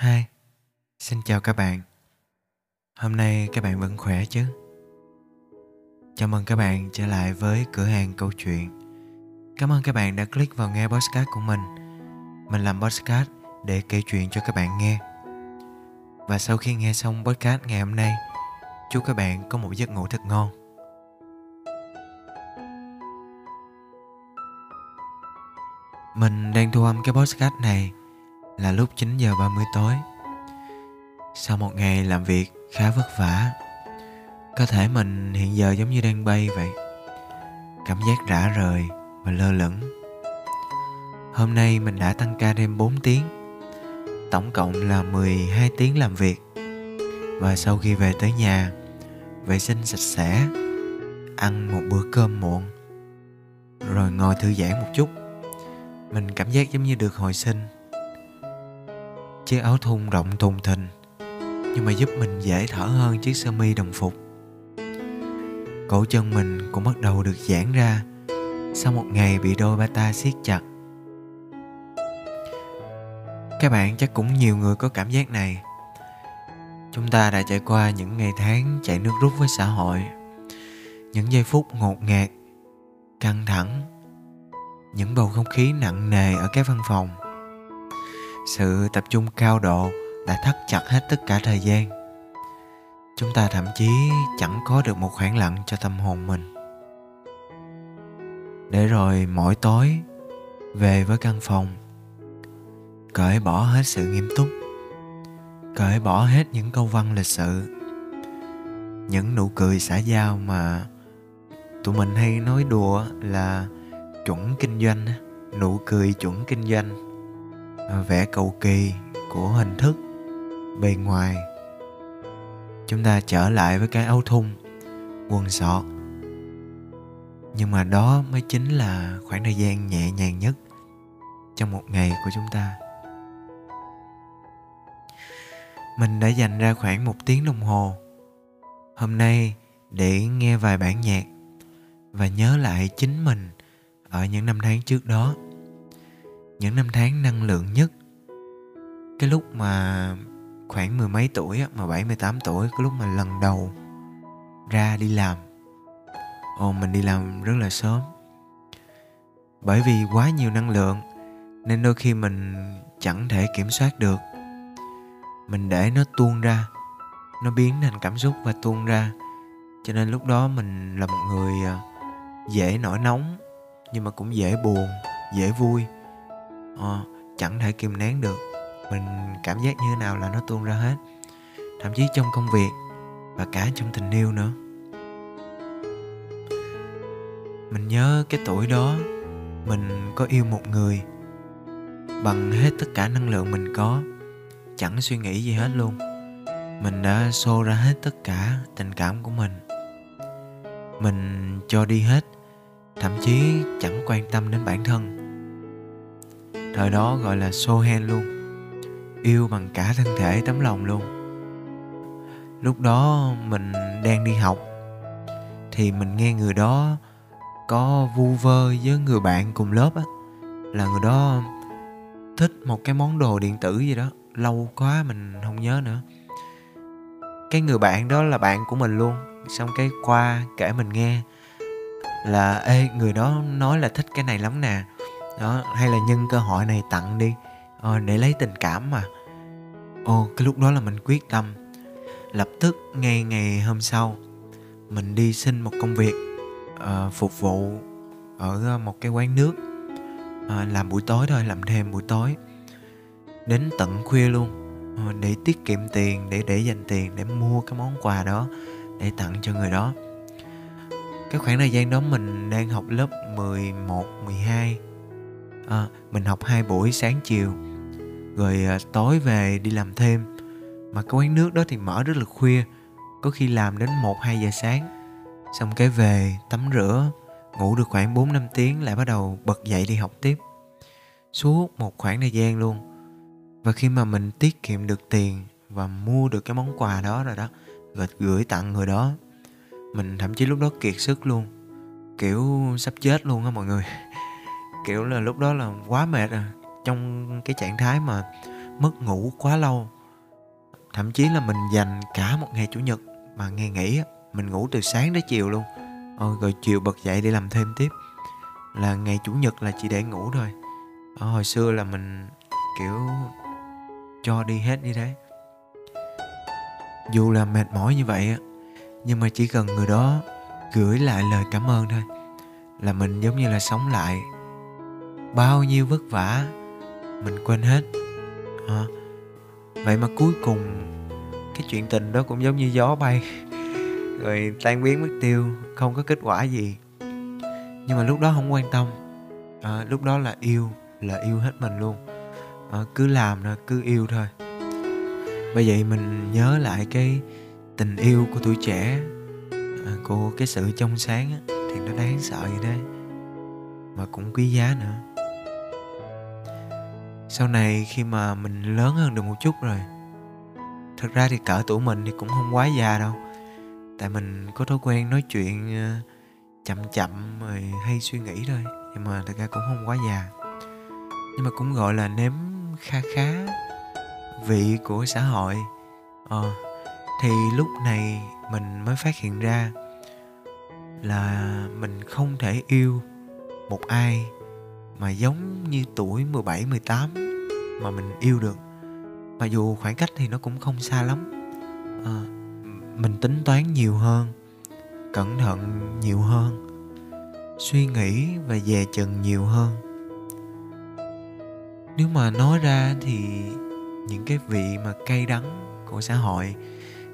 Hi, xin chào các bạn. Hôm nay các bạn vẫn khỏe chứ? Chào mừng các bạn trở lại với cửa hàng câu chuyện. Cảm ơn các bạn đã click vào nghe podcast của mình. Mình làm podcast để kể chuyện cho các bạn nghe. Và sau khi nghe xong podcast ngày hôm nay, chúc các bạn có một giấc ngủ thật ngon. Mình đang thu âm cái podcast này là lúc 9 giờ 30 tối. Sau một ngày làm việc khá vất vả, cơ thể mình hiện giờ giống như đang bay vậy. Cảm giác rã rời và lơ lửng. Hôm nay mình đã tăng ca thêm 4 tiếng. Tổng cộng là 12 tiếng làm việc. Và sau khi về tới nhà, vệ sinh sạch sẽ, ăn một bữa cơm muộn, rồi ngồi thư giãn một chút. Mình cảm giác giống như được hồi sinh Chiếc áo thun rộng thùng thình, Nhưng mà giúp mình dễ thở hơn chiếc sơ mi đồng phục. Cổ chân mình cũng bắt đầu được giãn ra Sau một ngày bị đôi bata siết chặt. Các bạn chắc cũng nhiều người có cảm giác này. Chúng ta đã trải qua những ngày tháng chạy nước rút với xã hội, Những giây phút ngột ngạt, Căng thẳng, Những bầu không khí nặng nề ở các văn phòng sự tập trung cao độ đã thắt chặt hết tất cả thời gian. Chúng ta thậm chí chẳng có được một khoảng lặng cho tâm hồn mình. Để rồi mỗi tối, về với căn phòng, cởi bỏ hết sự nghiêm túc, cởi bỏ hết những câu văn lịch sự, những nụ cười xã giao mà tụi mình hay nói đùa là chuẩn kinh doanh nụ cười chuẩn kinh doanh. À, vẻ cầu kỳ của hình thức bề ngoài. Chúng ta trở lại với cái áo thun, quần sọt. Nhưng mà đó mới chính là khoảng thời gian nhẹ nhàng nhất trong một ngày của chúng ta. Mình đã dành ra khoảng một tiếng đồng hồ. Hôm nay để nghe vài bản nhạc và nhớ lại chính mình ở những năm tháng trước đó những năm tháng năng lượng nhất. Cái lúc mà khoảng mười mấy tuổi mà bảy mươi tám tuổi, cái lúc mà lần đầu ra đi làm. Ồ, mình đi làm rất là sớm. Bởi vì quá nhiều năng lượng, nên đôi khi mình chẳng thể kiểm soát được. Mình để nó tuôn ra, nó biến thành cảm xúc và tuôn ra. Cho nên lúc đó mình là một người à, dễ nổi nóng, nhưng mà cũng dễ buồn, dễ vui ờ, chẳng thể kìm nén được. Mình cảm giác như thế nào là nó tuôn ra hết. Thậm chí trong công việc và cả trong tình yêu nữa. Mình nhớ cái tuổi đó mình có yêu một người bằng hết tất cả năng lượng mình có. Chẳng suy nghĩ gì hết luôn. Mình đã xô ra hết tất cả tình cảm của mình. Mình cho đi hết thậm chí chẳng quan tâm đến bản thân thời đó gọi là show hand luôn. Yêu bằng cả thân thể tấm lòng luôn. Lúc đó mình đang đi học, thì mình nghe người đó có vu vơ với người bạn cùng lớp á. Là người đó thích một cái món đồ điện tử gì đó, lâu quá mình không nhớ nữa. Cái người bạn đó là bạn của mình luôn. Xong cái qua kể mình nghe là, ê, người đó nói là thích cái này lắm nè đó hay là nhân cơ hội này tặng đi. Ờ, để lấy tình cảm mà. Ồ cái lúc đó là mình quyết tâm. Lập tức ngay ngày hôm sau mình đi xin một công việc uh, phục vụ ở ờ, một cái quán nước. Uh, làm buổi tối thôi làm thêm buổi tối. Đến tận khuya luôn. Uh, để tiết kiệm tiền để để dành tiền để mua cái món quà đó để tặng cho người đó. Cái khoảng thời gian đó mình đang học lớp 11, 12 à, mình học hai buổi sáng chiều rồi à, tối về đi làm thêm. Mà cái quán nước đó thì mở rất là khuya có khi làm đến 1 2 giờ sáng. Xong cái về tắm rửa ngủ được khoảng 4 5 tiếng lại bắt đầu bật dậy đi học tiếp. Suốt một khoảng thời gian luôn. Và khi mà mình tiết kiệm được tiền và mua được cái món quà đó rồi đó rồi gửi tặng người đó mình thậm chí lúc đó kiệt sức luôn. Kiểu sắp chết luôn á mọi người kiểu là lúc đó là quá mệt rồi trong cái trạng thái mà mất ngủ quá lâu. Thậm chí là mình dành cả một ngày chủ nhật mà ngày nghỉ mình ngủ từ sáng đến chiều luôn. Ờ, rồi chiều bật dậy để làm thêm tiếp. Là ngày chủ nhật là chỉ để ngủ thôi. Ở hồi xưa là mình kiểu cho đi hết như thế. Dù là mệt mỏi như vậy nhưng mà chỉ cần người đó gửi lại lời cảm ơn thôi. Là mình giống như là sống lại bao nhiêu vất vả mình quên hết. À, vậy mà cuối cùng cái chuyện tình đó cũng giống như gió bay rồi tan biến mất tiêu không có kết quả gì. Nhưng mà lúc đó không quan tâm. À, lúc đó là yêu là yêu hết mình luôn. À, cứ làm thôi cứ yêu thôi. Bởi vậy mình nhớ lại cái tình yêu của tuổi trẻ à, của cái sự trong sáng á, thì nó đáng sợ vậy đấy mà cũng quý giá nữa sau này khi mà mình lớn hơn được một chút rồi, thật ra thì cỡ tuổi mình thì cũng không quá già đâu. Tại mình có thói quen nói chuyện ờ, chậm chậm rồi hay suy nghĩ thôi, nhưng mà thật ra cũng không quá già. Nhưng mà cũng gọi là nếm kha khá vị của xã hội. Ờ thì lúc này mình mới phát hiện ra là mình không thể yêu một ai mà giống như tuổi 17, 18 mà mình yêu được. Mặc dù khoảng cách thì nó cũng không xa lắm. À, mình tính toán nhiều hơn, cẩn thận nhiều hơn, suy nghĩ và dè chừng nhiều hơn. Nếu mà nói ra thì những cái vị mà cay đắng của xã hội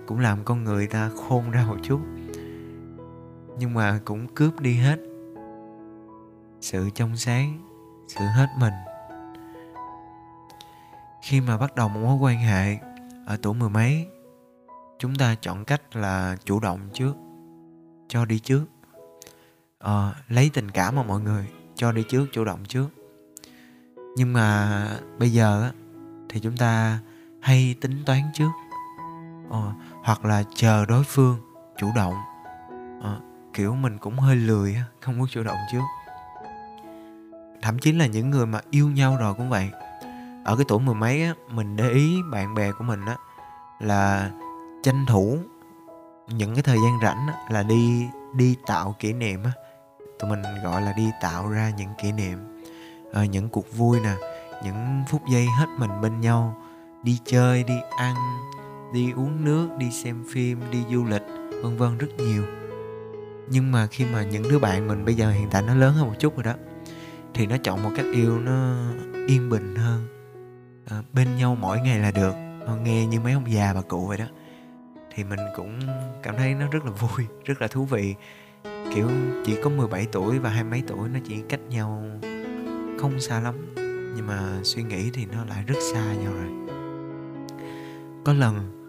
cũng làm con người ta khôn ra một chút nhưng mà cũng cướp đi hết sự trong sáng sự hết mình. Khi mà bắt đầu một mối quan hệ ở tuổi mười mấy chúng ta chọn cách là chủ động trước cho đi trước. À, lấy tình cảm mà mọi người cho đi trước chủ động trước. Nhưng mà bây giờ thì chúng ta hay tính toán trước. À, hoặc là chờ đối phương chủ động. À, kiểu mình cũng hơi lười không muốn chủ động trước thậm chí là những người mà yêu nhau rồi cũng vậy. Ở cái tuổi mười mấy á mình để ý bạn bè của mình á là tranh thủ những cái thời gian rảnh á, là đi đi tạo kỷ niệm á. Tụi mình gọi là đi tạo ra những kỷ niệm. À, những cuộc vui nè những phút giây hết mình bên nhau đi chơi đi ăn đi uống nước đi xem phim đi du lịch vân vân rất nhiều. Nhưng mà khi mà những đứa bạn mình bây giờ hiện tại nó lớn hơn một chút rồi đó thì nó chọn một cách yêu nó yên bình hơn. À, bên nhau mỗi ngày là được. Ờ, nghe như mấy ông già bà cụ vậy đó. Thì mình cũng cảm thấy nó rất là vui rất là thú vị. Kiểu chỉ có 17 tuổi và hai mấy tuổi nó chỉ cách nhau không xa lắm. Nhưng mà suy nghĩ thì nó lại rất xa nhau rồi. Có lần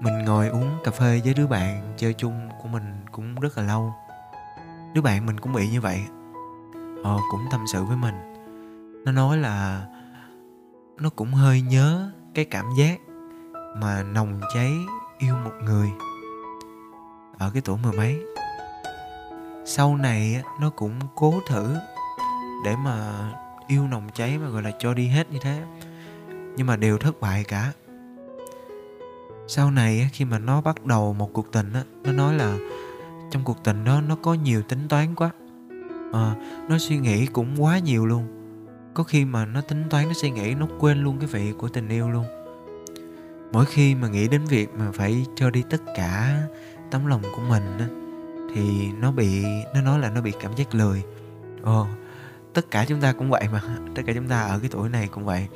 mình ngồi uống cà phê với đứa bạn chơi chung của mình cũng rất là lâu. Đứa bạn mình cũng bị như vậy họ cũng tâm sự với mình. Nó nói là nó cũng hơi nhớ cái cảm giác mà nồng cháy yêu một người ở cái tuổi mười mấy. Sau này nó cũng cố thử để mà yêu nồng cháy mà gọi là cho đi hết như thế. Nhưng mà đều thất bại cả. Sau này khi mà nó bắt đầu một cuộc tình nó nói là trong cuộc tình đó nó có nhiều tính toán quá à, nó suy nghĩ cũng quá nhiều luôn. Có khi mà nó tính toán nó suy nghĩ nó quên luôn cái vị của tình yêu luôn. Mỗi khi mà nghĩ đến việc mà phải cho đi tất cả tấm lòng của mình á thì nó bị nó nói là nó bị cảm giác lười. Ồ tất cả chúng ta cũng vậy mà tất cả chúng ta ở cái tuổi này cũng vậy.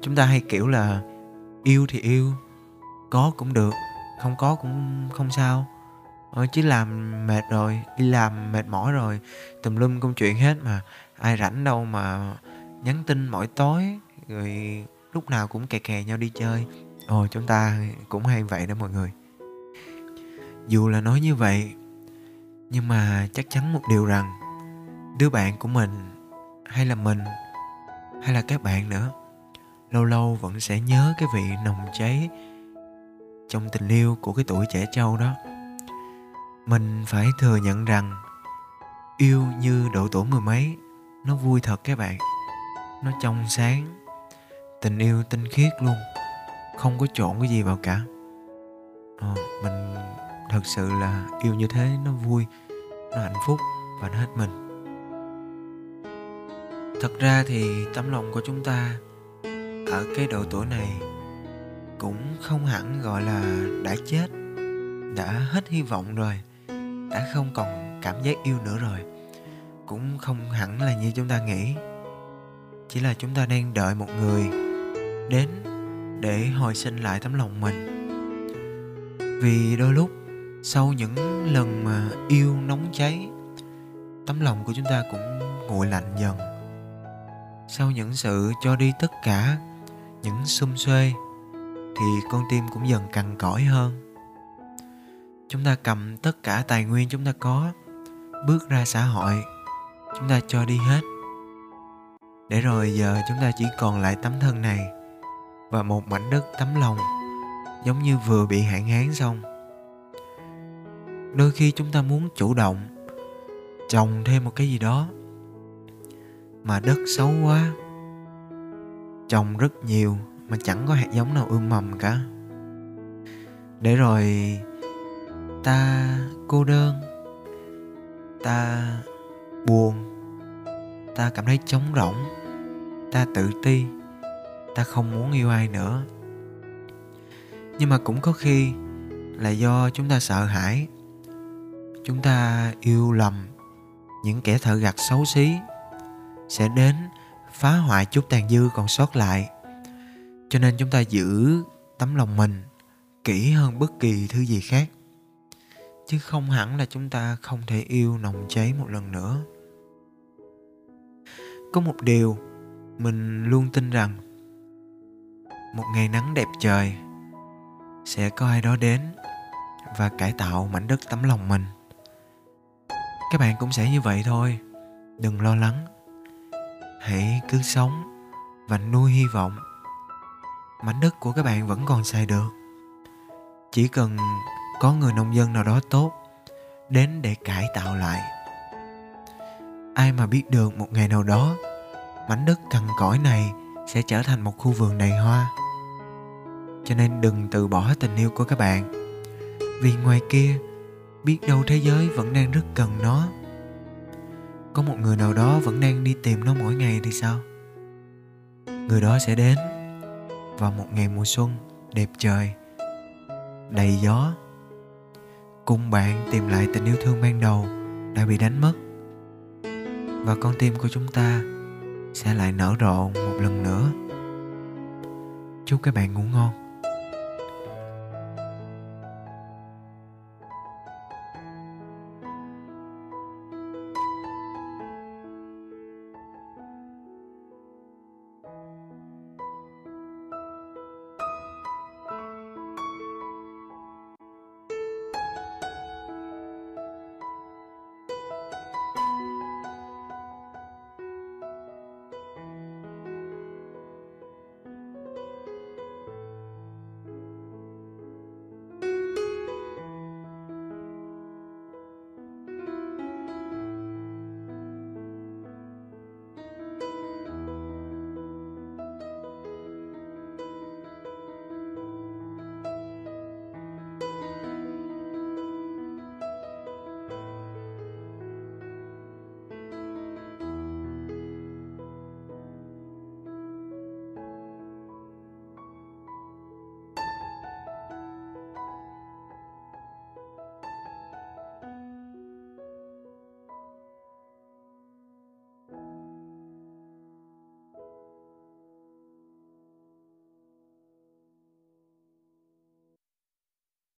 Chúng ta hay kiểu là yêu thì yêu có cũng được không có cũng không sao ờ, chứ làm mệt rồi đi làm mệt mỏi rồi tùm lum công chuyện hết mà. Ai rảnh đâu mà nhắn tin mỗi tối rồi lúc nào cũng kè kè nhau đi chơi. Ồ chúng ta cũng hay vậy đó mọi người. Dù là nói như vậy nhưng mà chắc chắn một điều rằng đứa bạn của mình hay là mình hay là các bạn nữa lâu lâu vẫn sẽ nhớ cái vị nồng cháy trong tình yêu của cái tuổi trẻ trâu đó mình phải thừa nhận rằng yêu như độ tuổi mười mấy nó vui thật các bạn. Nó trong sáng tình yêu tinh khiết luôn không có trộn cái gì vào cả. À, mình thật sự là yêu như thế nó vui nó hạnh phúc và nó hết mình. Thật ra thì tấm lòng của chúng ta ở cái độ tuổi này cũng không hẳn gọi là đã chết đã hết hy vọng rồi đã không còn cảm giác yêu nữa rồi. Cũng không hẳn là như chúng ta nghĩ. Chỉ là chúng ta đang đợi một người đến để hồi sinh lại tấm lòng mình. Vì đôi lúc, sau những lần mà yêu nóng cháy, tấm lòng của chúng ta cũng nguội lạnh dần. Sau những sự cho đi tất cả, những xung xuê, thì con tim cũng dần cằn cõi hơn chúng ta cầm tất cả tài nguyên chúng ta có, bước ra xã hội, chúng ta cho đi hết. Để rồi giờ chúng ta chỉ còn lại tấm thân này và một mảnh đất tấm lòng, giống như vừa bị hạn hán xong. Đôi khi chúng ta muốn chủ động, trồng thêm một cái gì đó, mà đất xấu quá, trồng rất nhiều mà chẳng có hạt giống nào ươm mầm cả. Để rồi ta cô đơn. Ta buồn. Ta cảm thấy trống rỗng. Ta tự ti. Ta không muốn yêu ai nữa. Nhưng mà cũng có khi là do chúng ta sợ hãi. Chúng ta yêu lầm những kẻ thợ gặt xấu xí sẽ đến phá hoại chút tàn dư còn sót lại. Cho nên chúng ta giữ tấm lòng mình kỹ hơn bất kỳ thứ gì khác chứ không hẳn là chúng ta không thể yêu nồng cháy một lần nữa. Có một điều mình luôn tin rằng, một ngày nắng đẹp trời sẽ có ai đó đến và cải tạo mảnh đất tấm lòng mình. Các bạn cũng sẽ như vậy thôi, đừng lo lắng. Hãy cứ sống và nuôi hy vọng. Mảnh đất của các bạn vẫn còn xài được. Chỉ cần có người nông dân nào đó tốt đến để cải tạo lại. Ai mà biết được một ngày nào đó, mảnh đất cằn cõi này sẽ trở thành một khu vườn đầy hoa. Cho nên đừng từ bỏ tình yêu của các bạn, vì ngoài kia, biết đâu thế giới vẫn đang rất cần nó. Có một người nào đó vẫn đang đi tìm nó mỗi ngày thì sao? Người đó sẽ đến vào một ngày mùa xuân, đẹp trời, đầy gió cùng bạn tìm lại tình yêu thương ban đầu đã bị đánh mất. Và con tim của chúng ta sẽ lại nở rộ một lần nữa. Chúc các bạn ngủ ngon.